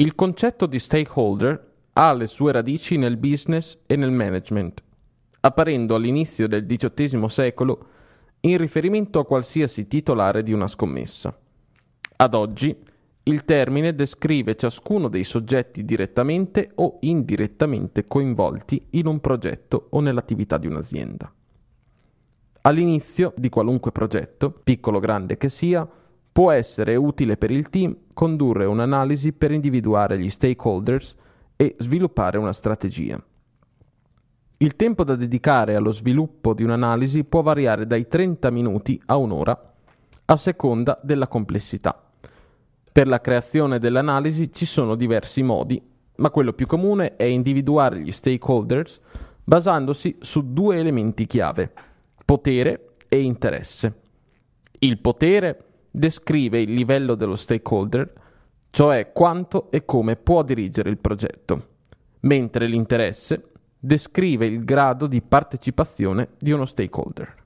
Il concetto di stakeholder ha le sue radici nel business e nel management, apparendo all'inizio del XVIII secolo in riferimento a qualsiasi titolare di una scommessa. Ad oggi il termine descrive ciascuno dei soggetti direttamente o indirettamente coinvolti in un progetto o nell'attività di un'azienda. All'inizio di qualunque progetto, piccolo o grande che sia, può essere utile per il team condurre un'analisi per individuare gli stakeholders e sviluppare una strategia. Il tempo da dedicare allo sviluppo di un'analisi può variare dai 30 minuti a un'ora, a seconda della complessità. Per la creazione dell'analisi ci sono diversi modi, ma quello più comune è individuare gli stakeholders basandosi su due elementi chiave, potere e interesse. Il potere descrive il livello dello stakeholder, cioè quanto e come può dirigere il progetto, mentre l'interesse descrive il grado di partecipazione di uno stakeholder.